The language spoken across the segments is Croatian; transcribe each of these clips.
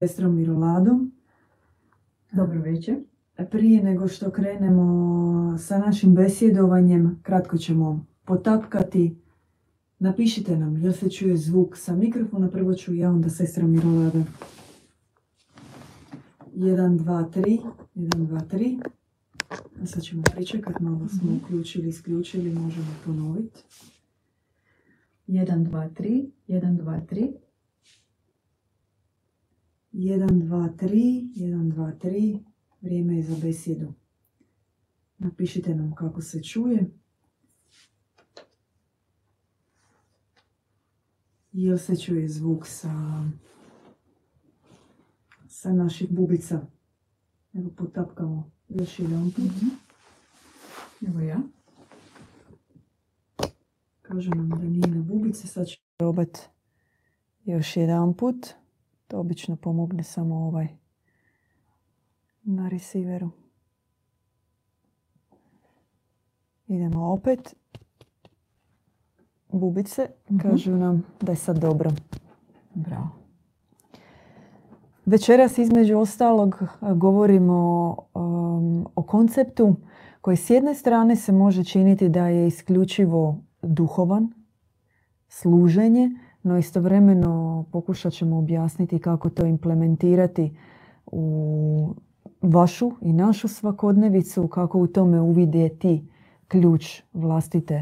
sestrom Miroladom. Dobro večer. Prije nego što krenemo sa našim besjedovanjem, kratko ćemo potapkati. Napišite nam, jel se čuje zvuk sa mikrofona, prvo ću ja, onda sestra Mirolada. 1, 2, 3, 1, 2, 3. A sad ćemo pričekati, malo smo uključili, isključili, možemo ponoviti. 1, 2, 3, 1, 2, 3. 1, 2, 3, 1, 2, 3. Vrijeme je za besjedu. Napišite nam kako se čuje. Jel se čuje zvuk sa, sa naših bubica? Evo potapkamo još jedan put. Evo ja. Kažu nam da nije na bubice, sad ću probati još jedan put. To obično pomogne samo ovaj na receiveru. Idemo opet. Bubice kažu nam da je sad dobro. Bravo. Večeras između ostalog govorimo um, o konceptu koji s jedne strane se može činiti da je isključivo duhovan, služenje, no istovremeno pokušat ćemo objasniti kako to implementirati u vašu i našu svakodnevicu, kako u tome uvidjeti ključ vlastite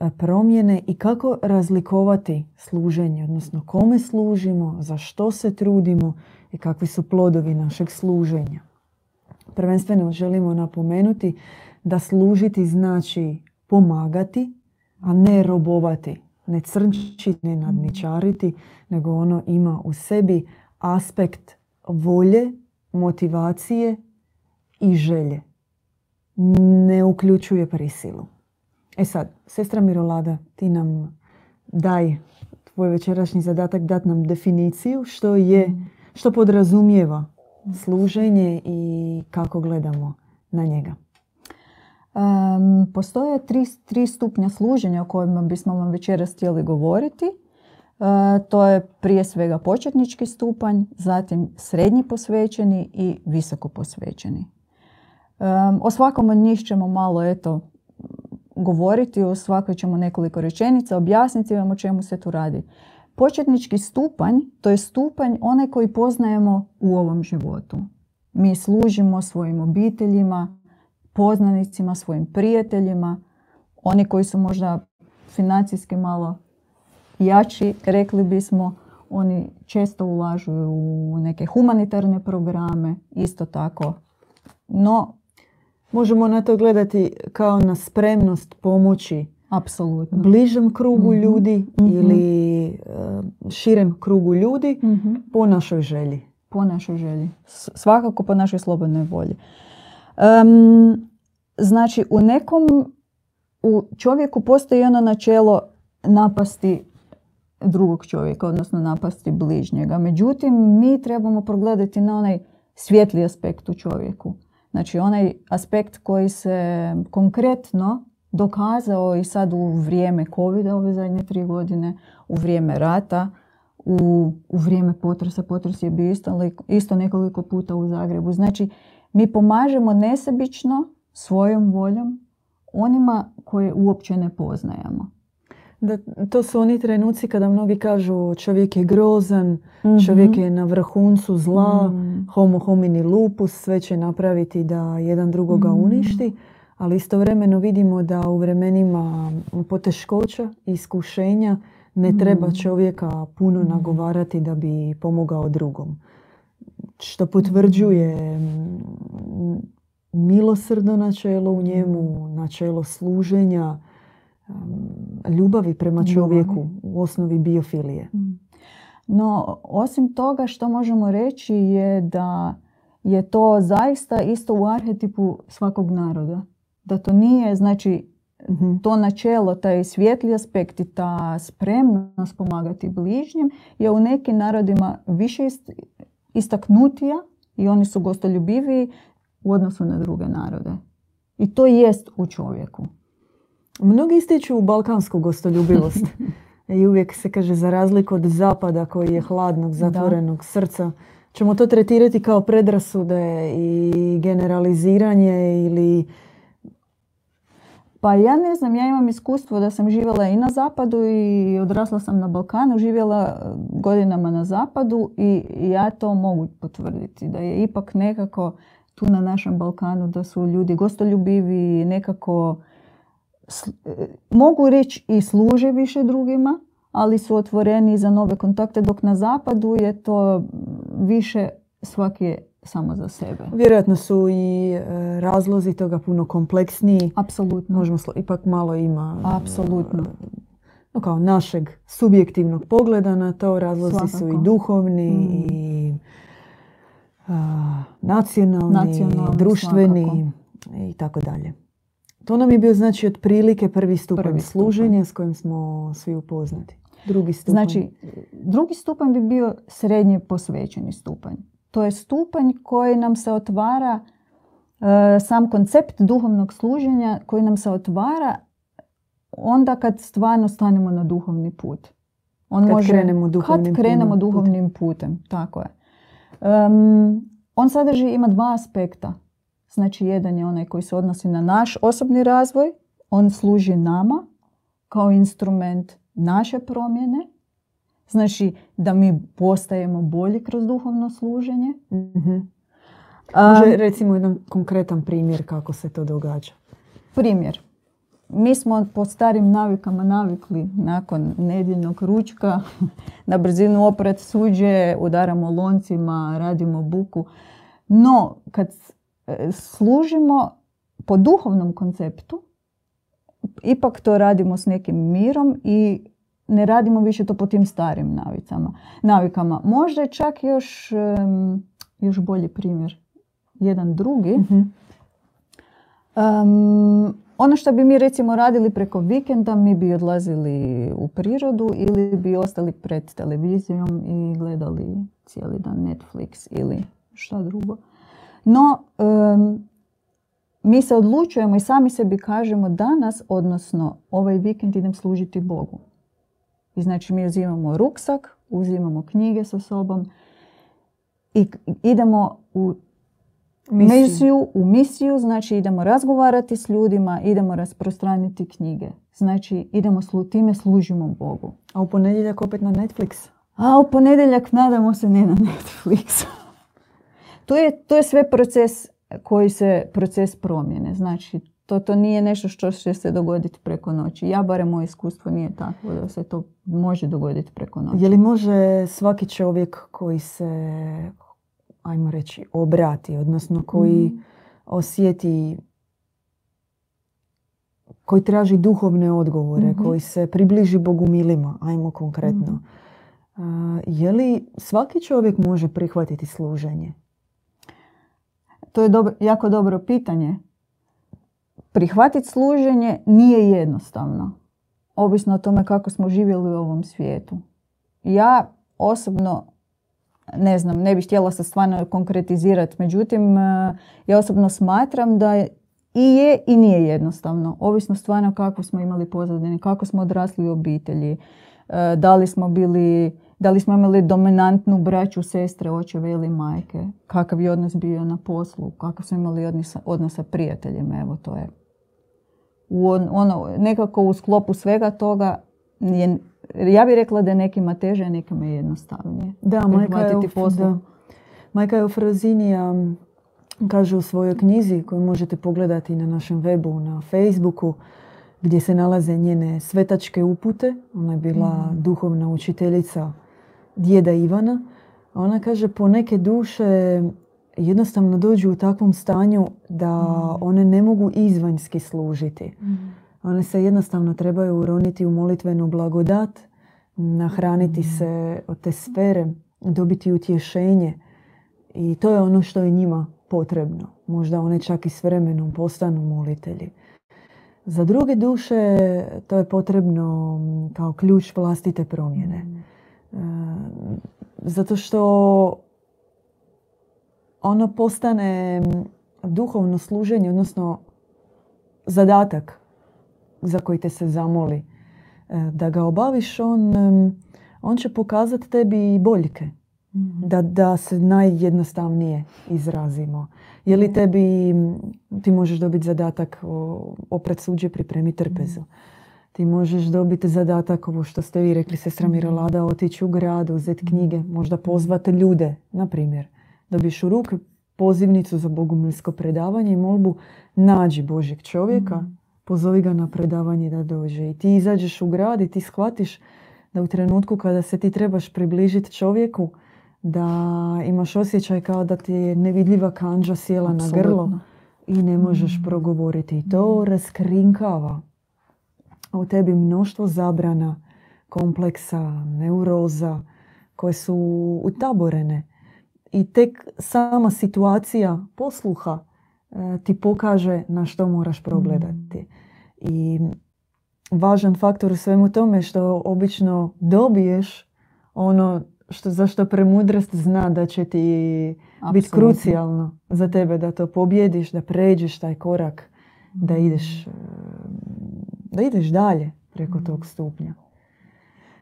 e, promjene i kako razlikovati služenje, odnosno kome služimo, za što se trudimo i kakvi su plodovi našeg služenja. Prvenstveno želimo napomenuti da služiti znači pomagati, a ne robovati, ne crnčiti, ne nadničariti, nego ono ima u sebi aspekt volje, motivacije i želje. Ne uključuje prisilu. E sad, sestra Mirolada, ti nam daj tvoj večerašnji zadatak dat nam definiciju što je, što podrazumijeva služenje i kako gledamo na njega. Um, postoje tri, tri stupnja služenja o kojima bismo vam večeras htjeli govoriti. Uh, to je prije svega početnički stupanj, zatim srednji posvećeni i visoko posvećeni. Um, o svakom od njih ćemo malo eto, govoriti, o svakoj ćemo nekoliko rečenica, objasniti vam o čemu se tu radi. Početnički stupanj, to je stupanj onaj koji poznajemo u ovom životu. Mi služimo svojim obiteljima, poznanicima, svojim prijateljima, oni koji su možda financijski malo jači, rekli bismo, oni često ulažu u neke humanitarne programe, isto tako. No, Možemo na to gledati kao na spremnost pomoći apsolutno. bližem krugu Mhm, ljudi mhm. ili e, širem krugu ljudi Mhm. po našoj želji. Po našoj želji. Svakako po našoj slobodnoj volji. Em, znači, u nekom u čovjeku postoji ono načelo napasti drugog čovjeka, odnosno napasti bližnjega. Međutim, mi trebamo progledati na onaj svijetli aspekt u čovjeku. Znači, onaj aspekt koji se konkretno dokazao i sad u vrijeme covid ove zadnje tri godine, u vrijeme rata, u, u vrijeme potresa. Potres je bio isto, isto nekoliko puta u Zagrebu. Znači, mi pomažemo nesebično svojom voljom onima koje uopće ne poznajemo. Da, to su oni trenuci kada mnogi kažu čovjek je grozan, Mhm. čovjek je na vrhuncu zla, Mm. homo homini lupus, sve će napraviti da jedan drugoga Mhm. uništi, ali istovremeno vidimo da u vremenima poteškoća i iskušenja ne treba Mhm. čovjeka puno Mhm. nagovarati da bi pomogao drugom. Što potvrđuje mm, milosrdno načelo u njemu, načelo služenja, um, ljubavi prema čovjeku, u osnovi biofilije. No, osim toga što možemo reći je da je to zaista isto u arhetipu svakog naroda. Da to nije, znači, Mhm. to načelo, taj svijetli aspekt i ta spremnost pomagati bližnjem je u nekim narodima više istaknutija i oni su gostoljubiviji u odnosu na druge narode. I to jest u čovjeku. Mnogi ističu balkansku gostoljubivost. I uvijek se kaže za razliku od zapada koji je hladnog, zatvorenog srca, Ćemo to tretirati kao predrasude i generaliziranje ili... Pa ja ne znam, ja imam iskustvo da sam živjela i na zapadu i odrasla sam na Balkanu, živjela godinama na zapadu i ja to mogu potvrditi. Da je ipak nekako tu na našem Balkanu da su ljudi gostoljubivi, nekako mogu reći i služe više drugima, ali su otvoreni za nove kontakte, dok na zapadu je to više svaki samo za sebe. Vjerojatno su i e, razlozi toga puno kompleksniji. Apsolutno. Možemo ipak malo ima Apsolutno. No, kao našeg subjektivnog pogleda na to. Razlozi su i duhovni mm. i nacionalni, nacionalni, društveni i tako dalje. To nam je bio znači otprilike prvi stupanj prvi služenja s kojim smo svi upoznati. Drugi stupanj. Znači, drugi stupanj bi bio srednje posvećeni stupanj. To je stupanj koji nam se otvara, e, sam koncept duhovnog služenja koji nam se otvara onda kad stvarno stanemo na duhovni put. On kad krenemo duhovnim, kad krenemo duhovnim putem. Tako je. on sadrži, ima dva aspekta. Znači, jedan je onaj koji se odnosi na naš osobni razvoj. On služi nama kao instrument naše promjene. Znači, da mi postajemo bolji kroz duhovno služenje. mm Može, recimo jedan konkretan primjer kako se to događa. Primjer. Mi smo po starim navikama navikli nakon nedjeljnog ručka na brzinu oprat suđe, udaramo loncima, radimo buku. No, kad služimo po duhovnom konceptu, ipak to radimo s nekim mirom i ne radimo više to po tim starim navicama, navikama. Možda je čak još, još bolji primjer. Jedan drugi. um, ono što bi mi recimo radili preko vikenda, mi bi odlazili u prirodu ili bi ostali pred televizijom i gledali cijeli dan Netflix ili šta drugo. No, mi se odlučujemo i sami sebi kažemo danas, odnosno ovaj vikend idem služiti Bogu. I znači mi uzimamo ruksak, uzimamo knjige sa sobom i idemo u misiju. u misiju, znači idemo razgovarati s ljudima, idemo rasprostraniti knjige. Znači idemo slu, time služimo Bogu. A u ponedjeljak opet na Netflix? A u ponedjeljak nadamo se ne na Netflix. to, je, to je sve proces koji se, proces promjene. Znači to, to nije nešto što će se dogoditi preko noći. Ja barem moje iskustvo nije tako da se to može dogoditi preko noći. Je li može svaki čovjek koji se, ajmo reći, obrati, odnosno koji mm. osjeti koji traži duhovne odgovore, mm koji se približi Bogu milima, ajmo konkretno. Mm. je li svaki čovjek može prihvatiti služenje? To je dobro, jako dobro pitanje prihvatiti služenje nije jednostavno. Ovisno o tome kako smo živjeli u ovom svijetu. Ja osobno ne znam, ne bih htjela se stvarno konkretizirati, međutim e, ja osobno smatram da i je i nije jednostavno. Ovisno stvarno kako smo imali pozadine, kako smo odrasli u obitelji, e, da li smo bili, da li smo imali dominantnu braću, sestre, očeve ili majke, kakav je odnos bio na poslu, kakav smo imali odnos sa prijateljima, evo to je u ono, nekako u sklopu svega toga je, ja bih rekla da je nekima teže, a nekima je jednostavnije. Da, majka je, da. majka Eufrazinija kaže u svojoj knjizi koju možete pogledati na našem webu, na Facebooku, gdje se nalaze njene svetačke upute. Ona je bila mm. duhovna učiteljica djeda Ivana. Ona kaže po neke duše jednostavno dođu u takvom stanju da mm. one ne mogu izvanjski služiti. Mm. One se jednostavno trebaju uroniti u molitvenu blagodat, nahraniti mm. se od te sfere, dobiti utješenje. I to je ono što je njima potrebno. Možda one čak i s vremenom postanu molitelji. Za druge duše to je potrebno kao ključ vlastite promjene. E, zato što ono postane duhovno služenje, odnosno zadatak za koji te se zamoli e, da ga obaviš, on, on će pokazati tebi boljke. Mhm. Da, da se najjednostavnije izrazimo. Je li tebi, ti možeš dobiti zadatak opred suđe pripremi trpezu. Ti možeš dobiti zadatak, ovo što ste vi rekli, sestra Mirolada, otići u grad, uzeti knjige, možda pozvati ljude, na primjer. Dobiješ u ruke pozivnicu za bogumilsko predavanje i molbu nađi Božeg čovjeka, pozovi ga na predavanje da dođe. I ti izađeš u grad i ti shvatiš da u trenutku kada se ti trebaš približiti čovjeku, da imaš osjećaj kao da ti je nevidljiva kanđa sjela na grlo i ne možeš mm. progovoriti. I to raskrinkava u tebi mnoštvo zabrana, kompleksa, neuroza koje su utaborene. I tek sama situacija posluha e, ti pokaže na što moraš progledati. Mm. I važan faktor u svemu tome što obično dobiješ ono što, zašto premudrost zna da će ti biti krucijalno za tebe da to pobjediš, da pređeš taj korak, da mm. ideš, e, da ideš dalje preko tog mm. stupnja.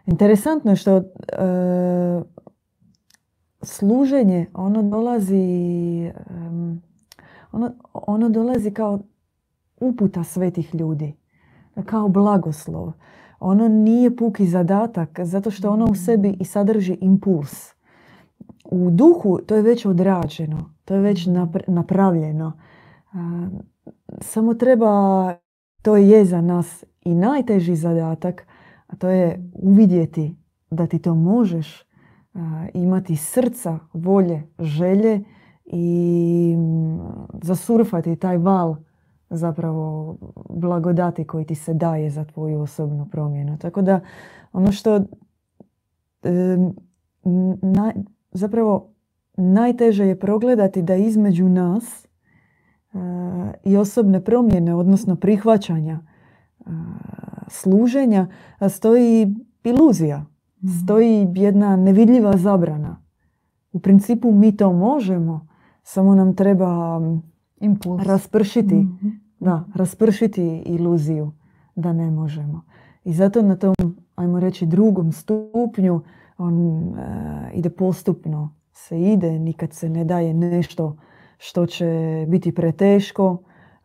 Interesantno je što e, služenje, ono dolazi, ono, ono dolazi kao uputa svetih ljudi, kao blagoslov. Ono nije puki zadatak, zato što ono u sebi i sadrži impuls. U duhu to je već odrađeno, to je već napravljeno. Samo treba, to je za nas i najteži zadatak, a to je uvidjeti da ti to možeš, imati srca, volje, želje i zasurfati taj val zapravo blagodati koji ti se daje za tvoju osobnu promjenu. Tako da ono što zapravo najteže je progledati da između nas e, i osobne promjene, odnosno prihvaćanja služenja, stoji iluzija. Mhm. Stoji jedna nevidljiva zabrana. U principu mi to možemo, samo nam treba Impuls. raspršiti mhm da, raspršiti iluziju da ne možemo. I zato na tom, ajmo reći, drugom stupnju on e, ide postupno, se ide, nikad se ne daje nešto što će biti preteško,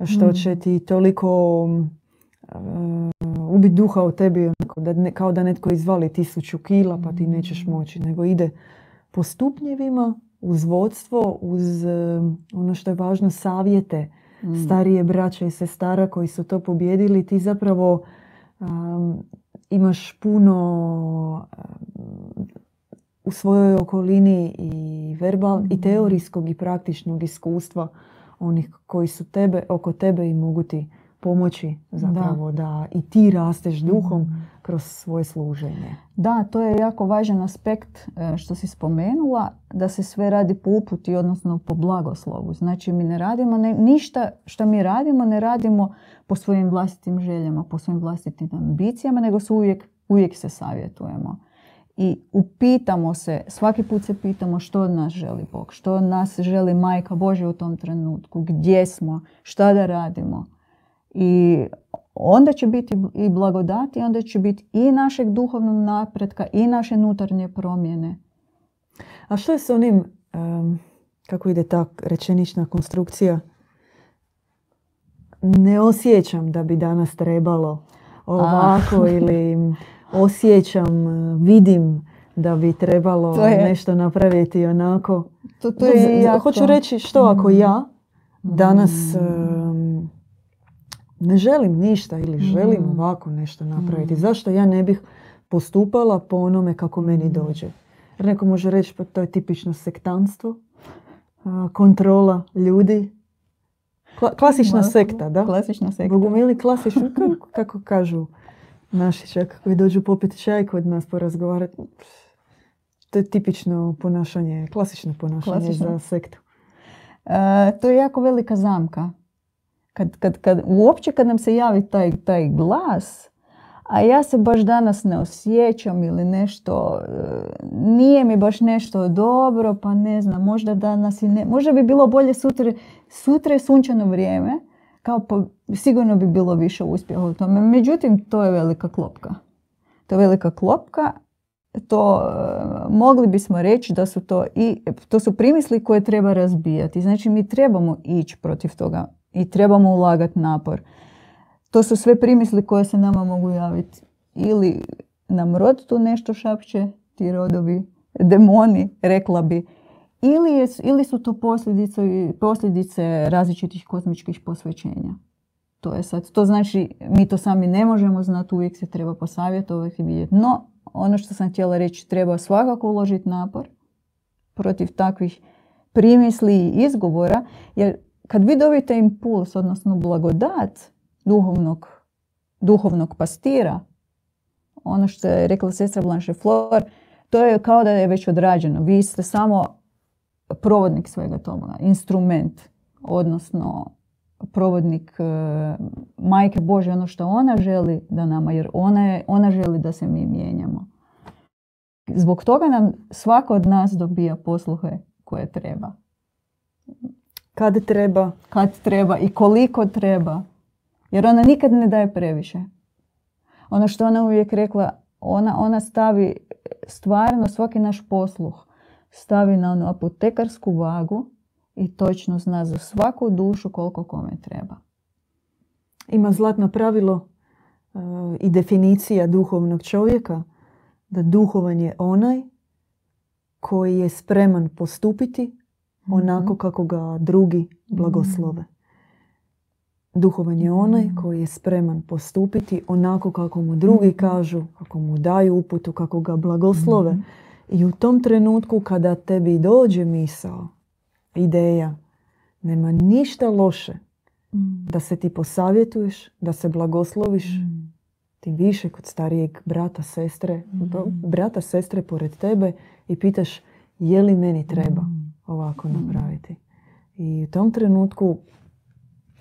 što mm. će ti toliko uh, ubiti duha u tebi, onako, da kao da netko izvali tisuću kila pa ti nećeš mm. moći, nego ide po stupnjevima, uz vodstvo, uz ono što je važno, savjete, Mm. starije braće i sestara koji su to pobjedili, ti zapravo imaš puno u svojoj okolini i verbal i mm. teorijskog i praktičnog iskustva onih koji su tebe oko tebe i mogu ti pomoći zapravo da, i ti rasteš duhom mm. kroz svoje služenje. Da, to je jako važan aspekt e, što si spomenula, da se sve radi po uputi, odnosno po blagoslovu. Znači mi ne radimo ništa što mi radimo, ne radimo po svojim vlastitim željama, po svojim vlastitim ambicijama, nego se uvijek, uvijek se savjetujemo. I upitamo se, svaki put se pitamo što od nas želi Bog, što od nas želi Majka Božja u tom trenutku, gdje smo, šta da radimo. I onda će biti i blagodati, onda će biti i našeg duhovnog napretka i naše unutarnje promjene. A što je s onim, kako ide ta rečenična konstrukcija, ne osjećam da bi danas trebalo ovako ili osjećam, vidim da bi trebalo nešto napraviti onako. To, to je Hoću reći što ako ja danas mm ne želim ništa ili želim mm. ovako nešto napraviti. Mm. Zašto ja ne bih postupala po onome kako meni mm. dođe? Jer neko može reći pa to je tipično sektanstvo, kontrola ljudi. klasična sekta, da? Klasična sekta. Bogumili klasično, kako, kako kažu naši čak koji dođu popiti čaj kod nas porazgovarati. To je tipično ponašanje, klasično ponašanje za sektu. E, to je jako velika zamka kad, kad, kad, uopće kad nam se javi taj, taj glas, a ja se baš danas ne osjećam ili nešto, e, nije mi baš nešto dobro, pa ne znam, možda danas i ne, možda bi bilo bolje sutra, sutra je sunčano vrijeme, kao pa, sigurno bi bilo više uspjeha u tome. Međutim, to je velika klopka. To je velika klopka to e, mogli bismo reći da su to i to su primisli koje treba razbijati. Znači mi trebamo ići protiv toga i trebamo ulagati napor. To su sve primisli koje se nama mogu javiti. Ili nam rod tu nešto šapće, ti rodovi, demoni, rekla bi. Ili, je, ili su to posljedice, posljedice različitih kozmičkih posvećenja. To je sad, to znači mi to sami ne možemo znati, uvijek se treba posavjetovati i vidjeti. No, ono što sam htjela reći, treba svakako uložiti napor protiv takvih primisli i izgovora, jer kad vi dobijete impuls, odnosno blagodat duhovnog, duhovnog pastira, ono što je rekla sestra Blanche Flor, to je kao da je već odrađeno. Vi ste samo provodnik svega toga, instrument, odnosno provodnik e, majke Bože, ono što ona želi da nama, jer ona, je, ona želi da se mi mijenjamo. Zbog toga nam svako od nas dobija posluhe koje treba. Kad treba? Kad treba i koliko treba. Jer ona nikad ne daje previše. Ono što ona uvijek rekla, ona, ona stavi stvarno svaki naš posluh stavi na onu apotekarsku vagu i točno zna za svaku dušu koliko kome treba. Ima zlatno pravilo e, i definicija duhovnog čovjeka da duhovan je onaj koji je spreman postupiti onako mhm. kako ga drugi blagoslove. Duhovan je onaj mhm. koji je spreman postupiti onako kako mu drugi mhm. kažu, kako mu daju uputu, kako ga blagoslove. I u tom trenutku kada tebi dođe misao, ideja, nema ništa loše da se ti posavjetuješ, da se blagosloviš, ti više kod starijeg brata, sestre, brata, sestre pored tebe i pitaš je li meni treba ovako napraviti. I u tom trenutku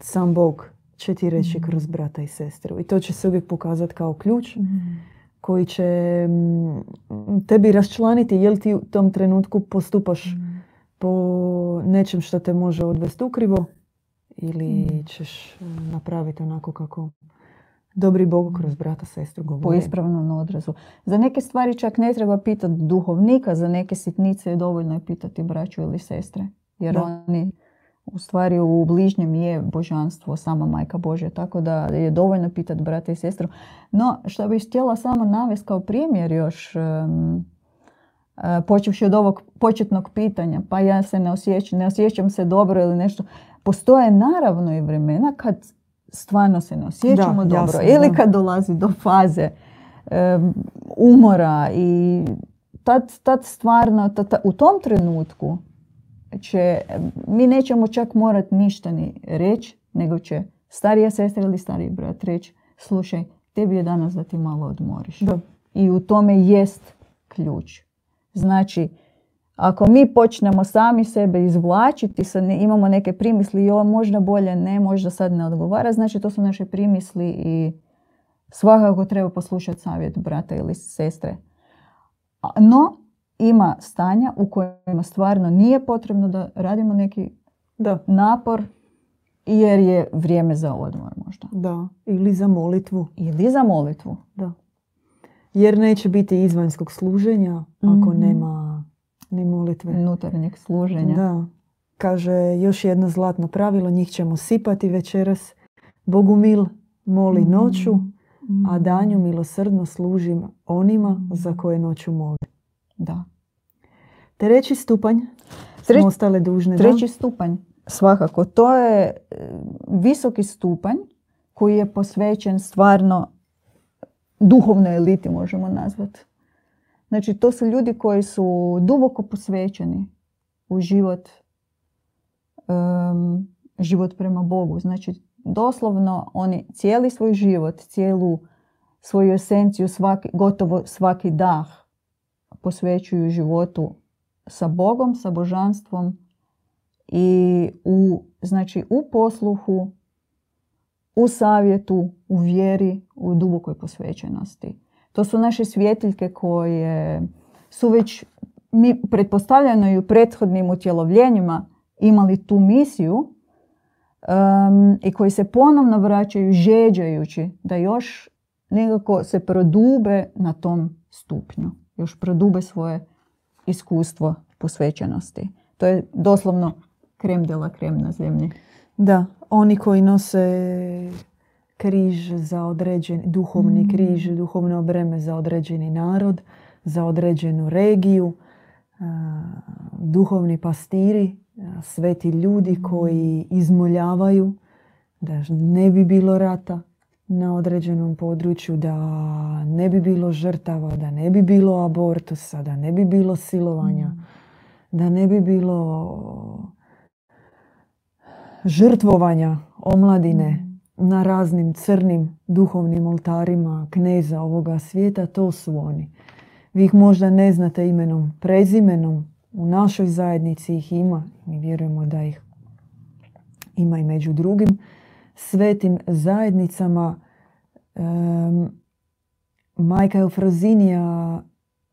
sam Bog će ti reći kroz brata i sestru. I to će se uvijek pokazati kao ključ koji će tebi raščlaniti jel ti u tom trenutku postupaš po nečem što te može odvesti ukrivo ili ćeš napraviti onako kako dobri Bog kroz brata, sestru govori. Po ispravnom odrazu. Za neke stvari čak ne treba pitati duhovnika, za neke sitnice je dovoljno je pitati braću ili sestre. Jer oni u stvari u bližnjem je božanstvo, sama majka Božja, tako da je dovoljno pitati brata i sestru. No, što bih htjela samo navesti kao primjer još, um, počevši od ovog početnog pitanja, pa ja se ne osjećam, ne osjećam se dobro ili nešto. Postoje naravno i vremena kad stvarno se ne osjećamo dobro. ili kad dolazi do faze umora i tad, tad stvarno, u tom trenutku će, mi nećemo čak morati ništa ni reći, nego će starija sestra ili stariji brat reći, slušaj, tebi je danas da ti malo odmoriš. I u tome jest ključ. Znači, ako mi počnemo sami sebe izvlačiti, sad imamo neke primisli, jo, možda bolje ne, možda sad ne odgovara, znači to su naše primisli i svakako treba poslušati savjet brata ili sestre. No, ima stanja u kojima stvarno nije potrebno da radimo neki da. napor jer je vrijeme za odmor možda. Da, ili za molitvu. Ili za molitvu. Da. Jer neće biti izvanjskog služenja ako mhm. nema ni molitve. Unutarnjeg služenja. Da. Kaže još jedno zlatno pravilo, njih ćemo sipati večeras. Bogu mil moli mhm. noću, a mhm. danju milosrdno služim onima za koje noću moli. Da. Treći stupanj Treći, smo ostale dužne. Treći stupanj, svakako. To je e, visoki stupanj koji je posvećen stvarno duhovnoj eliti, možemo nazvati. Znači, to su ljudi koji su duboko posvećeni u život, um, život prema Bogu. Znači, doslovno oni cijeli svoj život, cijelu svoju esenciju, svaki, gotovo svaki dah posvećuju životu sa Bogom, sa božanstvom i u, znači, u posluhu, u savjetu, u vjeri, u dubokoj posvećenosti. To su naše svjetiljke koje su već mi pretpostavljeno i u prethodnim utjelovljenjima imali tu misiju um, i koji se ponovno vraćaju žeđajući da još nekako se prodube na tom stupnju još prodube svoje iskustvo posvećenosti. To je doslovno krem de la krem na zemlji. Da, oni koji nose križ za određeni, duhovni Mm. križ, duhovno breme za određeni narod, za određenu regiju, duhovni pastiri, sveti ljudi koji izmoljavaju da ne bi bilo rata na određenom području, da ne bi bilo žrtava, da ne bi bilo abortusa, da ne bi bilo silovanja, da ne bi bilo žrtvovanja omladine na raznim crnim duhovnim oltarima kneza ovoga svijeta, to su oni. Vi ih možda ne znate imenom, prezimenom, u našoj zajednici ih ima, mi vjerujemo da ih ima i među drugim svetim zajednicama. Em, Majka Eufrozinija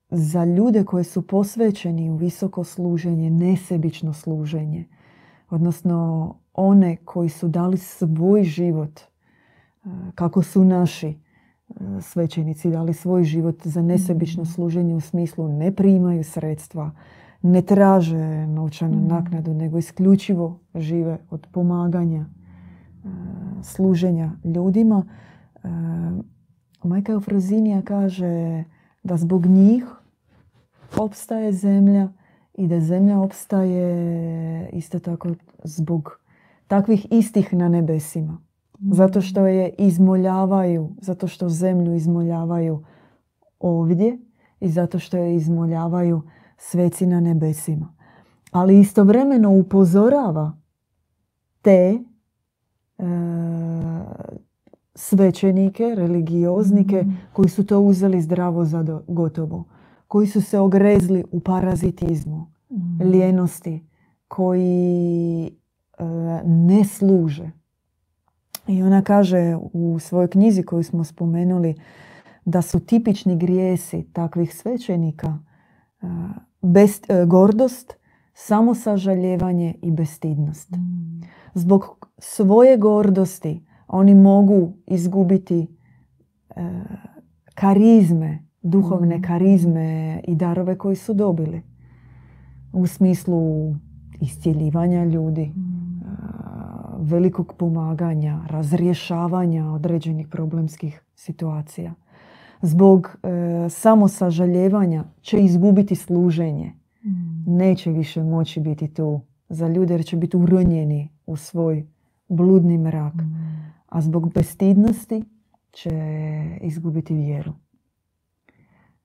za ljude koji su posvećeni u visoko služenje, nesebično služenje, odnosno one koji su dali svoj život, e, kako su naši e, svećenici dali svoj život za nesebično služenje u smislu ne primaju sredstva, ne traže novčanu Mhm. naknadu, nego isključivo žive od pomaganja, e, služenja ljudima. Majka Eufrozinija kaže da zbog njih opstaje zemlja i da zemlja opstaje isto tako zbog takvih istih na nebesima. Zato što je izmoljavaju, zato što zemlju izmoljavaju ovdje i zato što je izmoljavaju sveci na nebesima. Ali istovremeno upozorava te e, svećenike, religioznike Mhm. koji su to uzeli zdravo za do- gotovo, koji su se ogrezli u parazitizmu, Mm. lijenosti, koji ne služe. I ona kaže u svojoj knjizi koju smo spomenuli da su tipični grijesi takvih svećenika e, bez, e, gordost, samosažaljevanje i bestidnost. Mm. Zbog svoje gordosti oni mogu izgubiti e, karizme, duhovne Mhm. karizme i darove koji su dobili. U smislu iscjeljivanja ljudi, Mm. Velikog pomaganja, razrješavanja određenih problemskih situacija. Zbog e, samosažaljevanja će izgubiti služenje. Mm. Neće više moći biti tu za ljude jer će biti uronjeni u svoj bludni mrak. Mm. A zbog bestidnosti će izgubiti vjeru.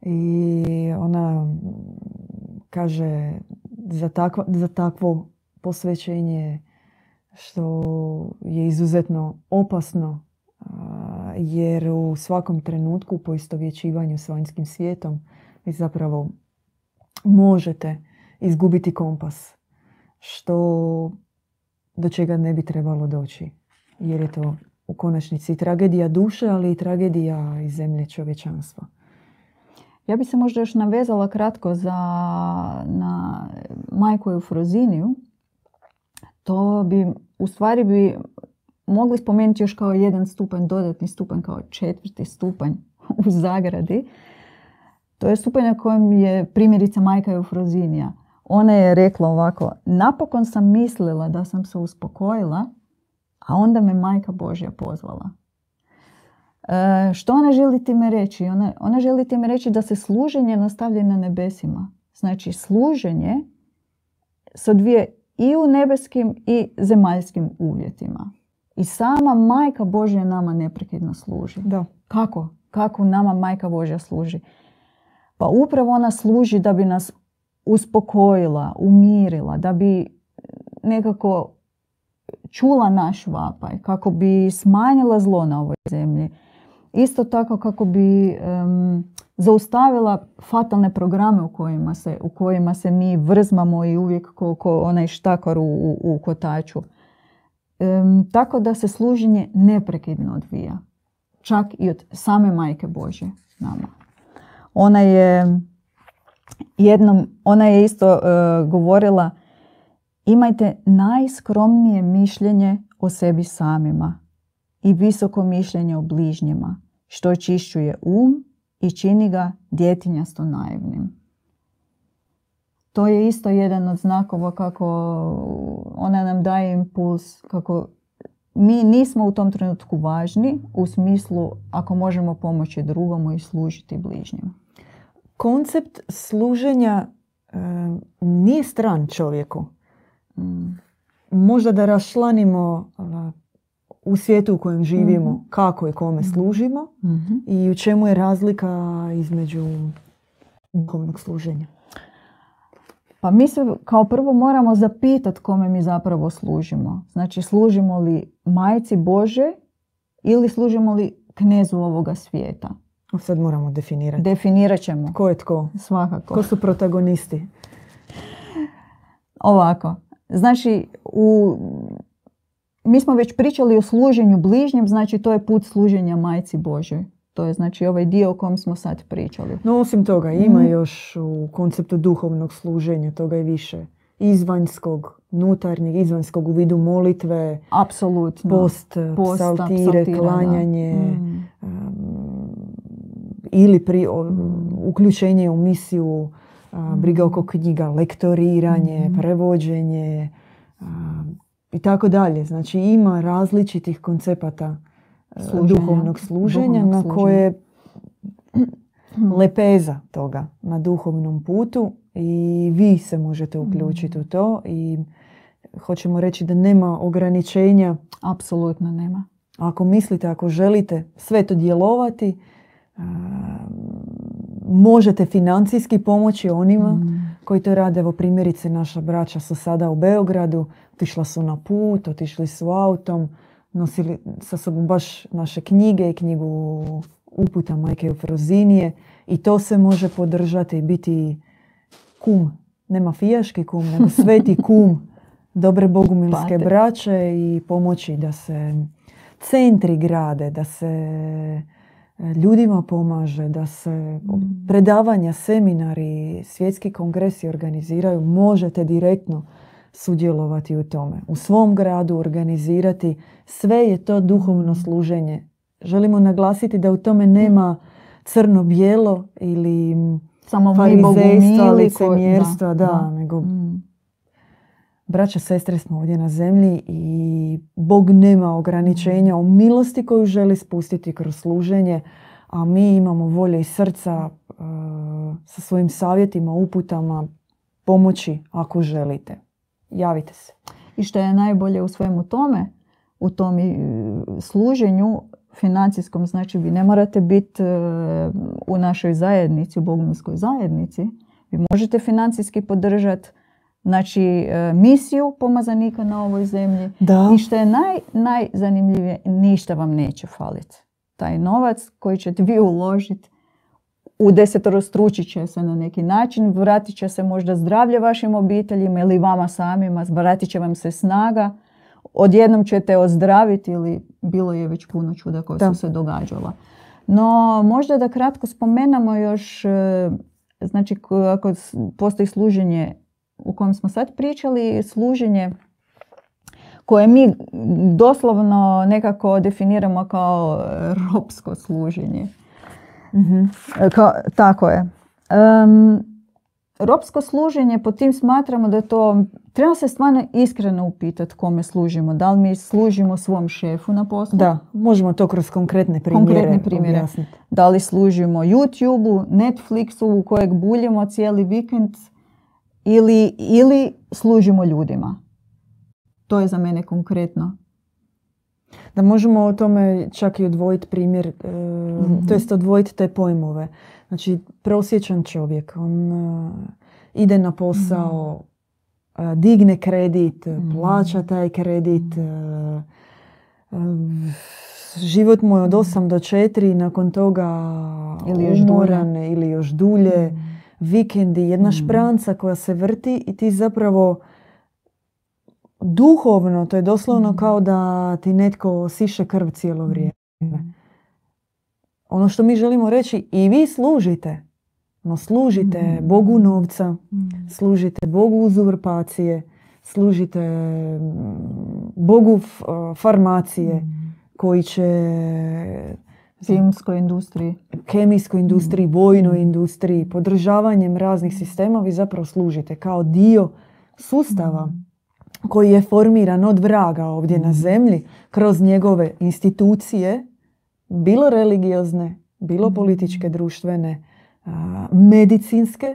I ona kaže za, takva, za takvo posvećenje što je izuzetno opasno jer u svakom trenutku po istovjećivanju s vanjskim svijetom vi zapravo možete izgubiti kompas što do čega ne bi trebalo doći jer je to u konačnici tragedija duše, ali i tragedija iz zemlje čovječanstva. Ja bi se možda još navezala kratko za, na majku Eufroziniju. To bi, u stvari bi mogli spomenuti još kao jedan stupanj, dodatni stupanj, kao četvrti stupanj u zagradi. To je stupanj na kojem je primjerica majka Eufrozinija. Ona je rekla ovako, napokon sam mislila da sam se uspokojila, a onda me majka Božja pozvala. E, što ona želi time reći? Ona, ona želi time reći da se služenje nastavlja na nebesima. Znači služenje se odvije i u nebeskim i zemaljskim uvjetima. I sama majka Božja nama neprekidno služi. Da. Kako? Kako nama majka Božja služi? Pa upravo ona služi da bi nas uspokojila, umirila, da bi nekako čula naš vapaj, kako bi smanjila zlo na ovoj zemlji. Isto tako kako bi em, zaustavila fatalne programe u kojima se, u kojima se mi vrzmamo i uvijek ko, ko onaj štakor u, u, u kotaču. Em, tako da se služenje neprekidno odvija. Čak i od same majke Božje nama. Ona je jednom, ona je isto e, govorila imajte najskromnije mišljenje o sebi samima i visoko mišljenje o bližnjima, što očišćuje um i čini ga djetinjasto naivnim. To je isto jedan od znakova kako ona nam daje impuls, kako mi nismo u tom trenutku važni u smislu ako možemo pomoći drugomu i služiti bližnjim. Koncept služenja e, nije stran čovjeku. Mm. Možda da rašlanimo e, u svijetu u kojem živimo Mhm. kako i kome služimo Mhm. i u čemu je razlika između duhovnog služenja. Pa mi se kao prvo moramo zapitati kome mi zapravo služimo. Znači služimo li majci Bože ili služimo li knezu ovoga svijeta. Sad moramo definirati. Definirat ćemo Ko je tko? svakako. Ko su protagonisti? Ovako, znači u, mi smo već pričali o služenju bližnjem, znači to je put služenja majci Božoj. To je znači ovaj dio o kojem smo sad pričali. No osim toga ima Mhm. još u konceptu duhovnog služenja, toga je više. Izvanjskog, unutarnjeg, izvanjskog u vidu molitve, Apsolutno. post, Posta, psaltire, klanjanje, Mm. um, ili pri, o- Mm. uključenje u misiju, a, briga oko knjiga, lektoriranje, Mhm. prevođenje a, i tako dalje. Znači ima različitih koncepata a, Služenja. duhovnog služenja Duhovnog na služenja. koje lepeza toga na duhovnom putu i vi se možete uključiti u to i hoćemo reći da nema ograničenja Apsolutno nema. ako mislite, ako želite sve to djelovati, možete financijski pomoći onima Mm. Koji to rade. Evo primjerice naša braća su sada u Beogradu, otišla su na put, otišli su autom, nosili sa sobom baš naše knjige i knjigu uputa majke Eufrozinije i to se može podržati i biti kum. Ne mafijaški kum, nego sveti kum dobre bogumilske braće i pomoći da se centri grade, da se ljudima pomaže, da se Mm. predavanja, seminari, svjetski kongresi organiziraju, možete direktno sudjelovati u tome. U svom gradu organizirati, sve je to duhovno služenje. Želimo naglasiti da u tome nema crno-bijelo ili Samo mi farizejstva, licemjerstva, da, nego Mm. Braća, sestre smo ovdje na zemlji i Bog nema ograničenja u milosti koju želi spustiti kroz služenje, a mi imamo volje i srca e, sa svojim savjetima, uputama pomoći ako želite. Javite se. I što je najbolje u svemu tome, u tom e, služenju financijskom, znači vi ne morate biti e, u našoj zajednici, u bogumilskoj zajednici. Vi možete financijski podržati znači, e, misiju pomazanika na ovoj zemlji. Da. I što je naj, najzanimljivije, ništa vam neće faliti. Taj novac koji ćete vi uložiti u desetorostručit će se na neki način, vratit će se možda zdravlje vašim obiteljima ili vama samima, vratit će vam se snaga, odjednom ćete ozdraviti ili bilo je već puno čuda koja Da. su se događala. No, možda da kratko spomenemo još, e, znači ako postoji služenje u kojem smo sad pričali, služenje koje mi doslovno nekako definiramo kao e, ropsko služenje. Mhm. E, Kao, tako je. Em, ropsko služenje, po tim smatramo da to, treba se stvarno iskreno upitati kome služimo. Da li mi služimo svom šefu na poslu? Da, možemo to kroz konkretne primjere, Konkretne primjere. objasniti. Da li služimo YouTube-u, Netflixu u kojeg buljimo cijeli vikend ili, ili služimo ljudima? To je za mene konkretno. Da možemo o tome čak i odvojiti primjer, e, Mhm. to jest odvojiti te pojmove. Znači, prosječan čovjek, on e, ide na posao, e, digne kredit, Mhm. plaća taj kredit, e, e, život mu je od 8 do 4, nakon toga Ili još dulje. umoran ili još dulje, vikendi, jedna Mhm. špranca koja se vrti i ti zapravo duhovno, to je doslovno Mhm. kao da ti netko siše krv cijelo vrijeme. Ono što mi želimo reći, i vi služite, no služite. Bogu novca, Mm. služite Bogu uzurpacije, služite mm, Bogu farmacije Mm. koji će Filmskoj industriji. kemijskoj industriji, vojnoj industriji, podržavanjem raznih sistema vi zapravo služite kao dio sustava koji je formiran od vraga ovdje na zemlji kroz njegove institucije, bilo religiozne, bilo političke, društvene, a, medicinske,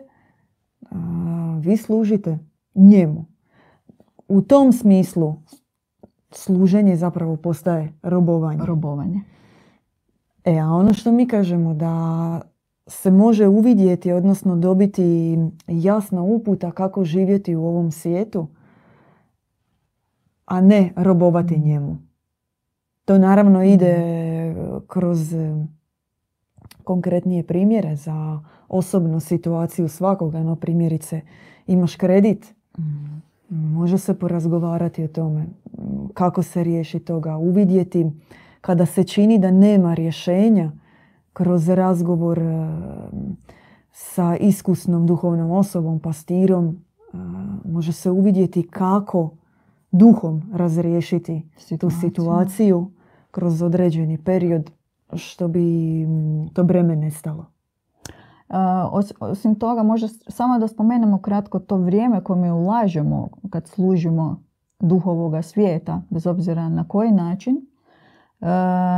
a, vi služite njemu. U tom smislu služenje zapravo postaje robovanje. Robovanje. E, a ono što mi kažemo da se može uvidjeti, odnosno dobiti jasna uputa kako živjeti u ovom svijetu, a ne robovati njemu. To naravno ide kroz konkretnije primjere za osobnu situaciju svakoga, no primjerice imaš kredit, može se porazgovarati o tome kako se riješi toga, uvidjeti kada se čini da nema rješenja kroz razgovor e, sa iskusnom duhovnom osobom, pastirom, e, može se uvidjeti kako duhom razriješiti tu situaciju kroz određeni period što bi mm, to breme nestalo. Osim toga, može samo da spomenemo kratko to vrijeme koje mi ulažemo kad služimo duhovoga svijeta, bez obzira na koji način.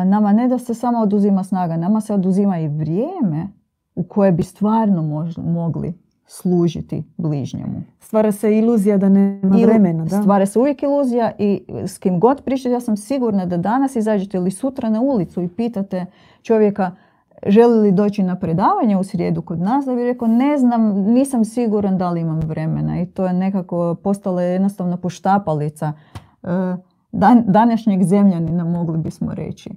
Nama ne da se samo oduzima snaga, nama se oduzima i vrijeme u koje bi stvarno mogli služiti bližnjemu. Stvara se iluzija da nema vremena. Da? Stvara se uvijek iluzija i s kim god pričate, ja sam sigurna da danas izađete ili sutra na ulicu i pitate čovjeka želi li doći na predavanje u srijedu kod nas, da bi rekao ne znam, nisam siguran da li imam vremena i to je nekako postala jednostavno poštapalica e, dan, današnjeg zemljanina mogli bismo reći.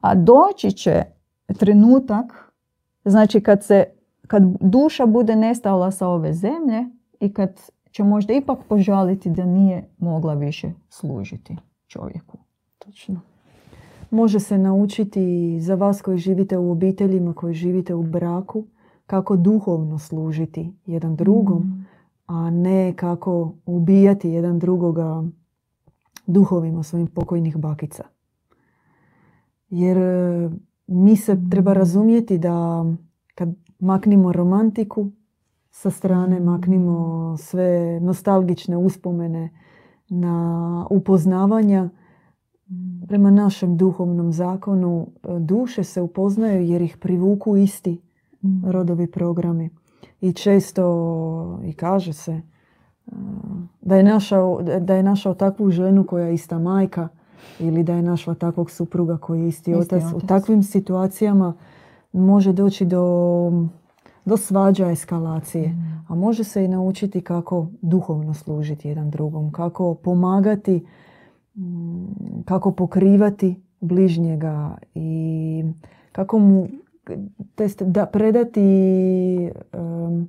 A doći će trenutak, znači kad se kad duša bude nestala sa ove zemlje i kad će možda ipak požaliti da nije mogla više služiti čovjeku. Točno. Može se naučiti za vas koji živite u obiteljima, koji živite u braku, kako duhovno služiti jedan drugom, mm. a ne kako ubijati jedan drugoga duhovima svojim pokojnih bakica. Jer e, mi se treba razumjeti da kad maknimo romantiku sa strane, maknimo sve nostalgične uspomene na upoznavanja. Prema našem duhovnom zakonu e, duše se upoznaju jer ih privuku isti mm. rodovi programi. I često i kaže se da je, našao, da je našao takvu ženu koja je ista majka ili da je našla takvog supruga koji je isti, isti otac. U takvim situacijama može doći do, do svađa eskalacije. Mm. A može se i naučiti kako duhovno služiti jedan drugom, kako pomagati, mm, kako pokrivati bližnjega i kako mu test, da predati um,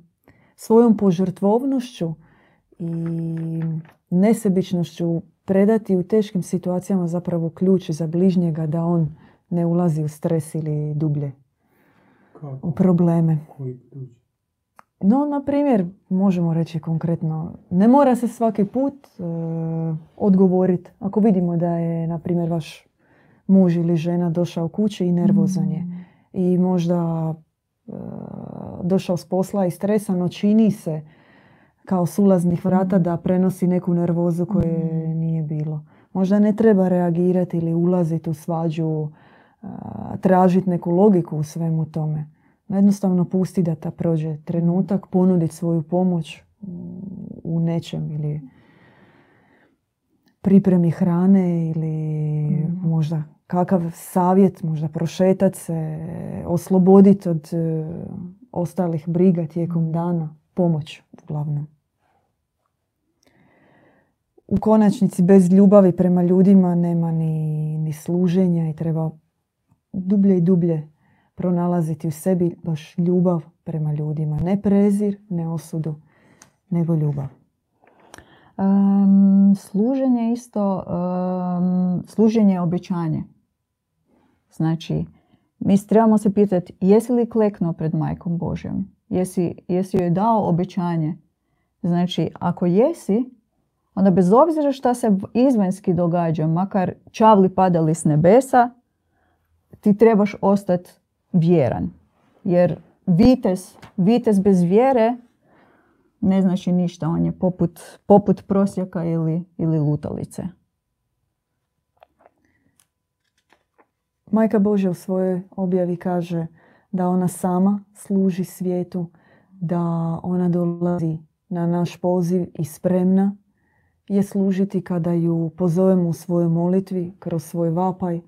svojom požrtvovnošću i nesebičnošću predati u teškim situacijama zapravo ključ za bližnjega da on ne ulazi u stres ili dublje u probleme. No, na primjer, možemo reći konkretno, ne mora se svaki put uh, odgovoriti. Ako vidimo da je, na primjer, vaš muž ili žena došao kući i nervozan je mm. i možda uh, došao s posla i stresano čini se kao sulaznih vrata mm. da prenosi neku nervozu koje mm. nije bilo. Možda ne treba reagirati ili ulaziti u svađu tražiti neku logiku u svemu tome. Jednostavno pusti da ta prođe trenutak, ponuditi svoju pomoć u nečem ili pripremi hrane ili mhm. možda kakav savjet, možda prošetati se, osloboditi od e, ostalih briga tijekom mhm. dana, pomoć uglavnom. U konačnici bez ljubavi prema ljudima nema ni, ni služenja i treba dublje i dublje pronalaziti u sebi baš ljubav prema ljudima. Ne prezir, ne osudu, nego ljubav. Um, služenje isto, um, služenje je obećanje. Znači, mi trebamo se pitati jesi li kleknuo pred majkom Božjom? Jesi, jesi joj dao obećanje? Znači, ako jesi, onda bez obzira šta se izvanjski događa, makar čavli padali s nebesa, ti trebaš ostati vjeran. Jer vitez, vitez bez vjere ne znači ništa. On je poput, poput prosjaka ili, ili lutalice. Majka Božja u svojoj objavi kaže da ona sama služi svijetu, da ona dolazi na naš poziv i spremna je služiti kada ju pozovemo u svojoj molitvi, kroz svoj vapaj e,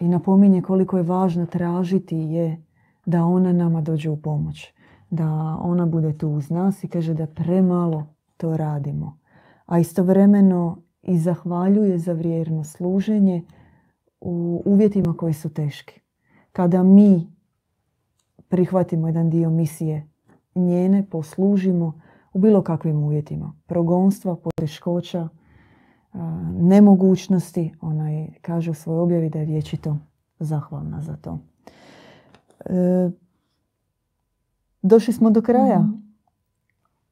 i napominje koliko je važno tražiti je da ona nama dođe u pomoć. Da ona bude tu uz nas i kaže da premalo to radimo. A istovremeno i zahvaljuje za vrijedno služenje u uvjetima koji su teški. Kada mi prihvatimo jedan dio misije njene, poslužimo u bilo kakvim uvjetima. Progonstva, poteškoća, nemogućnosti. Ona je, kaže u svojoj objavi da je vječito zahvalna za to. E, došli smo do kraja mhm.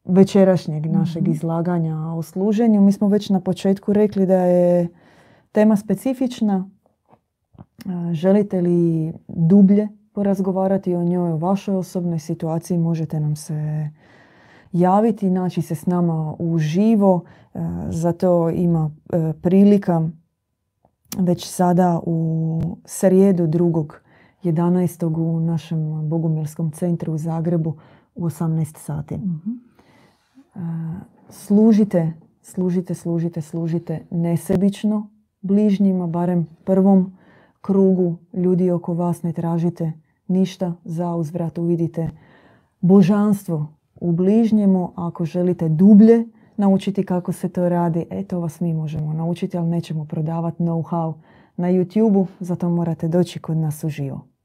večerašnjeg našeg mhm. izlaganja o služenju. Mi smo već na početku rekli da je tema specifična. Želite li dublje porazgovarati o njoj, o vašoj osobnoj situaciji, možete nam se javiti, naći se s nama u živo. E, zato ima e, prilika već sada u srijedu drugog 11. u našem Bogumirskom centru u Zagrebu u 18 sati. Mhm. E, služite, služite, služite, služite nesebično bližnjima, barem prvom krugu ljudi oko vas ne tražite ništa za uzvrat uvidite božanstvo u bližnjemu. Ako želite dublje naučiti kako se to radi, eto vas mi možemo naučiti, ali nećemo prodavati know-how na YouTube-u, zato morate doći kod nas uživo.